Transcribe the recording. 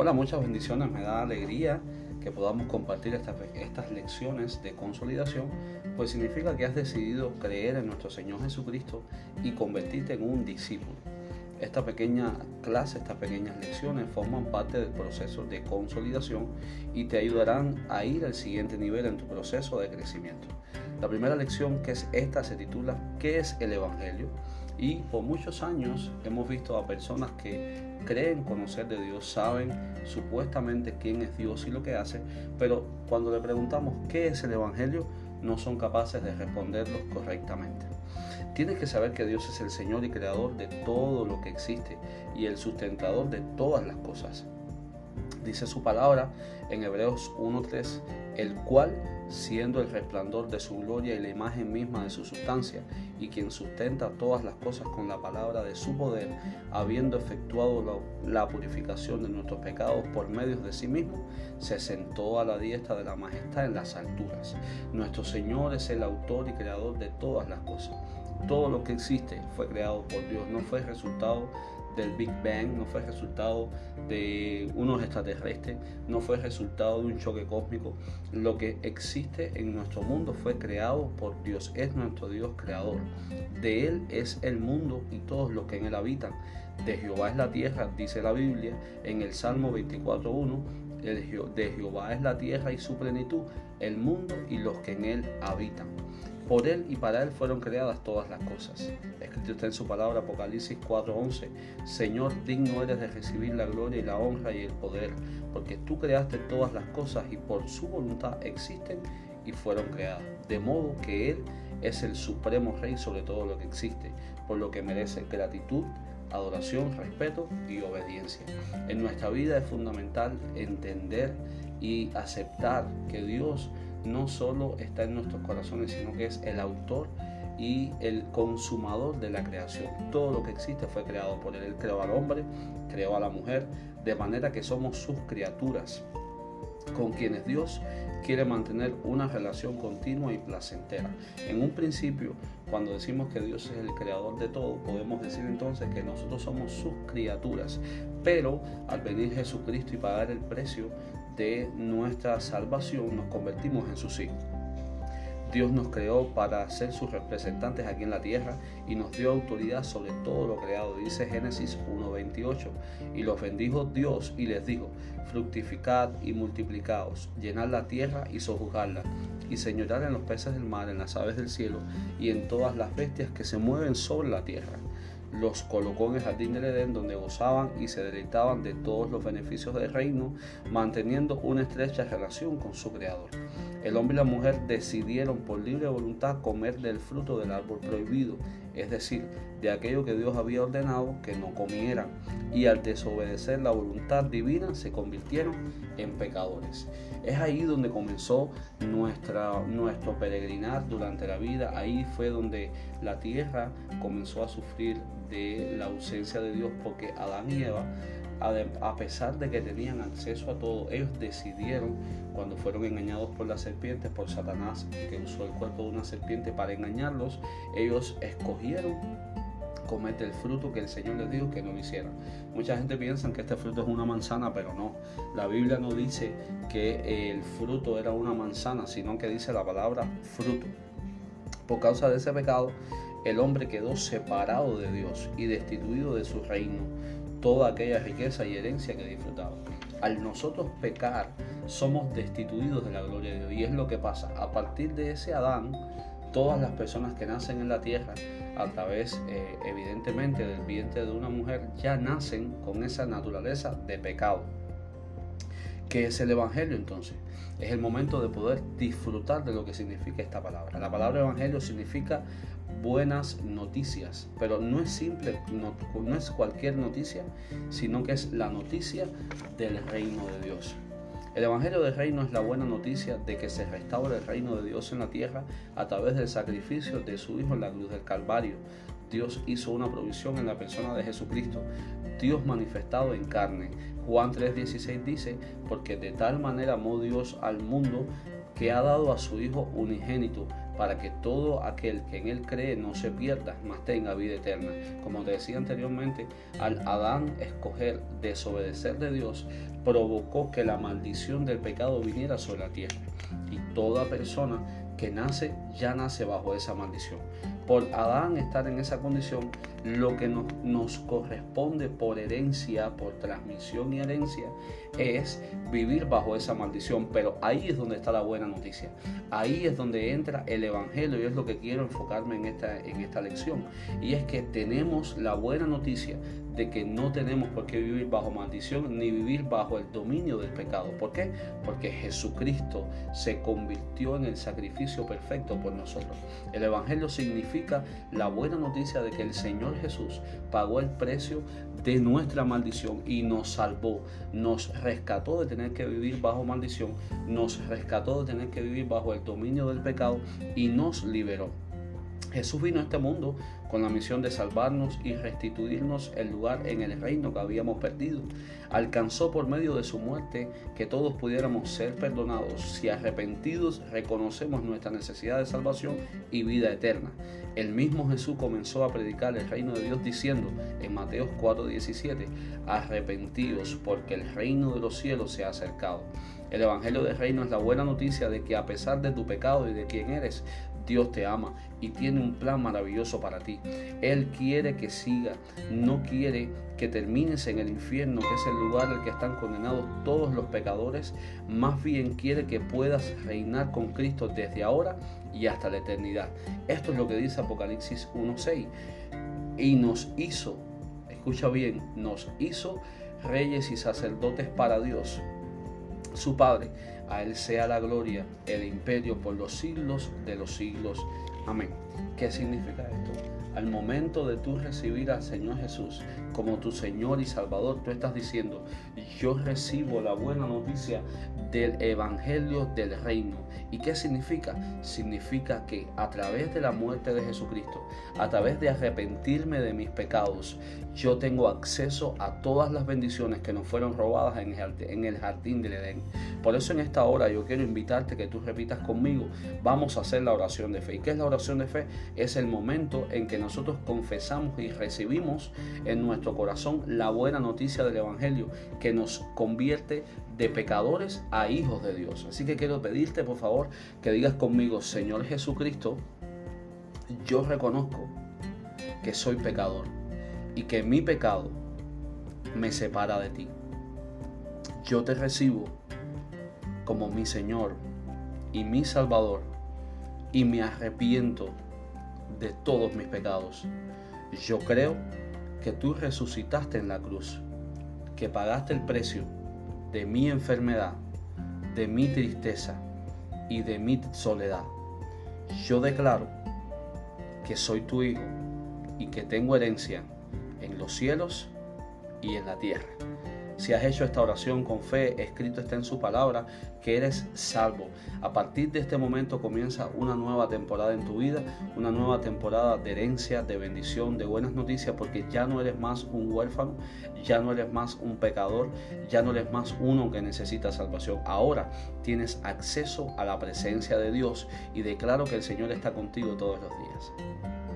Hola, muchas bendiciones, me da alegría que podamos compartir estas, estas lecciones de consolidación, pues significa que has decidido creer en nuestro Señor Jesucristo y convertirte en un discípulo. Esta pequeña clase, estas pequeñas lecciones forman parte del proceso de consolidación y te ayudarán a ir al siguiente nivel en tu proceso de crecimiento. La primera lección que es esta se titula ¿Qué es el Evangelio? Y por muchos años hemos visto a personas que creen conocer de Dios, saben supuestamente quién es Dios y lo que hace, pero cuando le preguntamos qué es el Evangelio, no son capaces de responderlo correctamente. Tienes que saber que Dios es el Señor y creador de todo lo que existe y el sustentador de todas las cosas. Dice su palabra en Hebreos 1.3, el cual, siendo el resplandor de su gloria y la imagen misma de su sustancia, y quien sustenta todas las cosas con la palabra de su poder, habiendo efectuado la, purificación de nuestros pecados por medio de sí mismo, se sentó a la diestra de la majestad en las alturas. Nuestro Señor es el autor y creador de todas las cosas. Todo lo que existe fue creado por Dios, no fue resultado del Big Bang, no fue resultado de unos extraterrestres, no fue resultado de un choque cósmico. Lo que existe en nuestro mundo fue creado por Dios, es nuestro Dios creador. De Él es el mundo y todos los que en Él habitan. De Jehová es la tierra, dice la Biblia en el Salmo 24.1. De Jehová es la tierra y su plenitud, el mundo y los que en Él habitan. Por Él y para Él fueron creadas todas las cosas. Escrito está en su palabra Apocalipsis 4:11. Señor, digno eres de recibir la gloria y la honra y el poder, porque tú creaste todas las cosas y por su voluntad existen y fueron creadas. De modo que Él es el supremo rey sobre todo lo que existe, por lo que merece gratitud, adoración, respeto y obediencia. En nuestra vida es fundamental entender y aceptar que Dios no solo está en nuestros corazones, sino que es el autor y el consumador de la creación. Todo lo que existe fue creado por él. Él creó al hombre, creó a la mujer, de manera que somos sus criaturas, con quienes Dios quiere mantener una relación continua y placentera. En un principio, cuando decimos que Dios es el creador de todo, podemos decir entonces que nosotros somos sus criaturas. Pero al venir Jesucristo y pagar el precio de nuestra salvación, nos convertimos en sus hijos. Dios nos creó para ser sus representantes aquí en la tierra y nos dio autoridad sobre todo lo creado. Dice Génesis 1.28. Y los bendijo Dios y les dijo, fructificad y multiplicaos, llenad la tierra y sojuzgadla, y señorad en los peces del mar, en las aves del cielo y en todas las bestias que se mueven sobre la tierra los colocó en el jardín del Edén donde gozaban y se deleitaban de todos los beneficios del reino, manteniendo una estrecha relación con su Creador. El hombre y la mujer decidieron por libre voluntad comer del fruto del árbol prohibido, es decir, de aquello que Dios había ordenado que no comieran, y al desobedecer la voluntad divina se convirtieron en pecadores. Es ahí donde comenzó nuestra, nuestro peregrinar durante la vida, ahí fue donde la tierra comenzó a sufrir de la ausencia de Dios porque Adán y Eva a pesar de que tenían acceso a todo, ellos decidieron, cuando fueron engañados por las serpientes, por Satanás, que usó el cuerpo de una serpiente para engañarlos, ellos escogieron comer el fruto que el Señor les dijo que no lo hicieran. Mucha gente piensa que este fruto es una manzana, pero no. La Biblia no dice que el fruto era una manzana, sino que dice la palabra fruto. Por causa de ese pecado, el hombre quedó separado de Dios y destituido de su reino toda aquella riqueza y herencia que disfrutaba. Al nosotros pecar, somos destituidos de la gloria de Dios. Y es lo que pasa. A partir de ese Adán, todas las personas que nacen en la tierra, a través, eh, evidentemente, del vientre de una mujer, ya nacen con esa naturaleza de pecado. ¿Qué es el Evangelio entonces? Es el momento de poder disfrutar de lo que significa esta palabra. La palabra Evangelio significa buenas noticias, pero no es simple, no, es cualquier noticia, sino que es la noticia del reino de Dios. El Evangelio del Reino es la buena noticia de que se restaura el reino de Dios en la tierra a través del sacrificio de su Hijo en la cruz del Calvario. Dios hizo una provisión en la persona de Jesucristo, Dios manifestado en carne. Juan 3:16 dice, porque de tal manera amó Dios al mundo que ha dado a su Hijo unigénito para que todo aquel que en Él cree no se pierda, mas tenga vida eterna. Como te decía anteriormente, al Adán escoger desobedecer de Dios, provocó que la maldición del pecado viniera sobre la tierra. Y toda persona que nace ya nace bajo esa maldición. Por Adán estar en esa condición, lo que nos, nos, corresponde por herencia, por transmisión y herencia, es vivir bajo esa maldición. Pero ahí es donde está la buena noticia. Ahí es donde entra el Evangelio y es lo que quiero enfocarme en esta, en esta lección. Y es que tenemos la buena noticia de que no tenemos por qué vivir bajo maldición ni vivir bajo el dominio del pecado. ¿Por qué? Porque Jesucristo se convirtió en el sacrificio perfecto por nosotros. El Evangelio significa la buena noticia de que el Señor Jesús pagó el precio de nuestra maldición y nos salvó, nos rescató de tener que vivir bajo maldición, nos rescató de tener que vivir bajo el dominio del pecado y nos liberó. Jesús vino a este mundo con la misión de salvarnos y restituirnos el lugar en el reino que habíamos perdido. Alcanzó por medio de su muerte que todos pudiéramos ser perdonados si arrepentidos reconocemos nuestra necesidad de salvación y vida eterna. El mismo Jesús comenzó a predicar el reino de Dios diciendo en Mateo 4:17, arrepentidos porque el reino de los cielos se ha acercado. El Evangelio del Reino es la buena noticia de que a pesar de tu pecado y de quien eres, Dios te ama y tiene un plan maravilloso para ti. Él quiere que siga, no quiere que termines en el infierno, que es el lugar al que están condenados todos los pecadores. Más bien quiere que puedas reinar con Cristo desde ahora y hasta la eternidad. Esto es lo que dice Apocalipsis 1.6. Y nos hizo, escucha bien, nos hizo reyes y sacerdotes para Dios su Padre. A Él sea la gloria, el imperio por los siglos de los siglos. Amén. ¿Qué significa esto? Al momento de tú recibir al Señor Jesús como tu Señor y Salvador, tú estás diciendo, yo recibo la buena noticia del Evangelio del Reino. ¿Y qué significa? Significa que a través de la muerte de Jesucristo, a través de arrepentirme de mis pecados, yo tengo acceso a todas las bendiciones que nos fueron robadas en el jardín del Edén. Por eso en esta hora yo quiero invitarte que tú repitas conmigo, vamos a hacer la oración de fe. ¿Y qué es la oración de fe? Es el momento en que nosotros confesamos y recibimos en nuestro corazón la buena noticia del Evangelio que nos convierte de pecadores a hijos de Dios. Así que quiero pedirte por favor que digas conmigo, Señor Jesucristo, yo reconozco que soy pecador y que mi pecado me separa de ti. Yo te recibo como mi Señor y mi Salvador y me arrepiento de todos mis pecados. Yo creo que tú resucitaste en la cruz, que pagaste el precio de mi enfermedad, de mi tristeza y de mi soledad. Yo declaro que soy tu hijo y que tengo herencia en los cielos y en la tierra. Si has hecho esta oración con fe, escrito está en su palabra que eres salvo. A partir de este momento comienza una nueva temporada en tu vida, una nueva temporada de herencia, de bendición, de buenas noticias, porque ya no eres más un huérfano, ya no eres más un pecador, ya no eres más uno que necesita salvación. Ahora tienes acceso a la presencia de Dios y declaro que el Señor está contigo todos los días.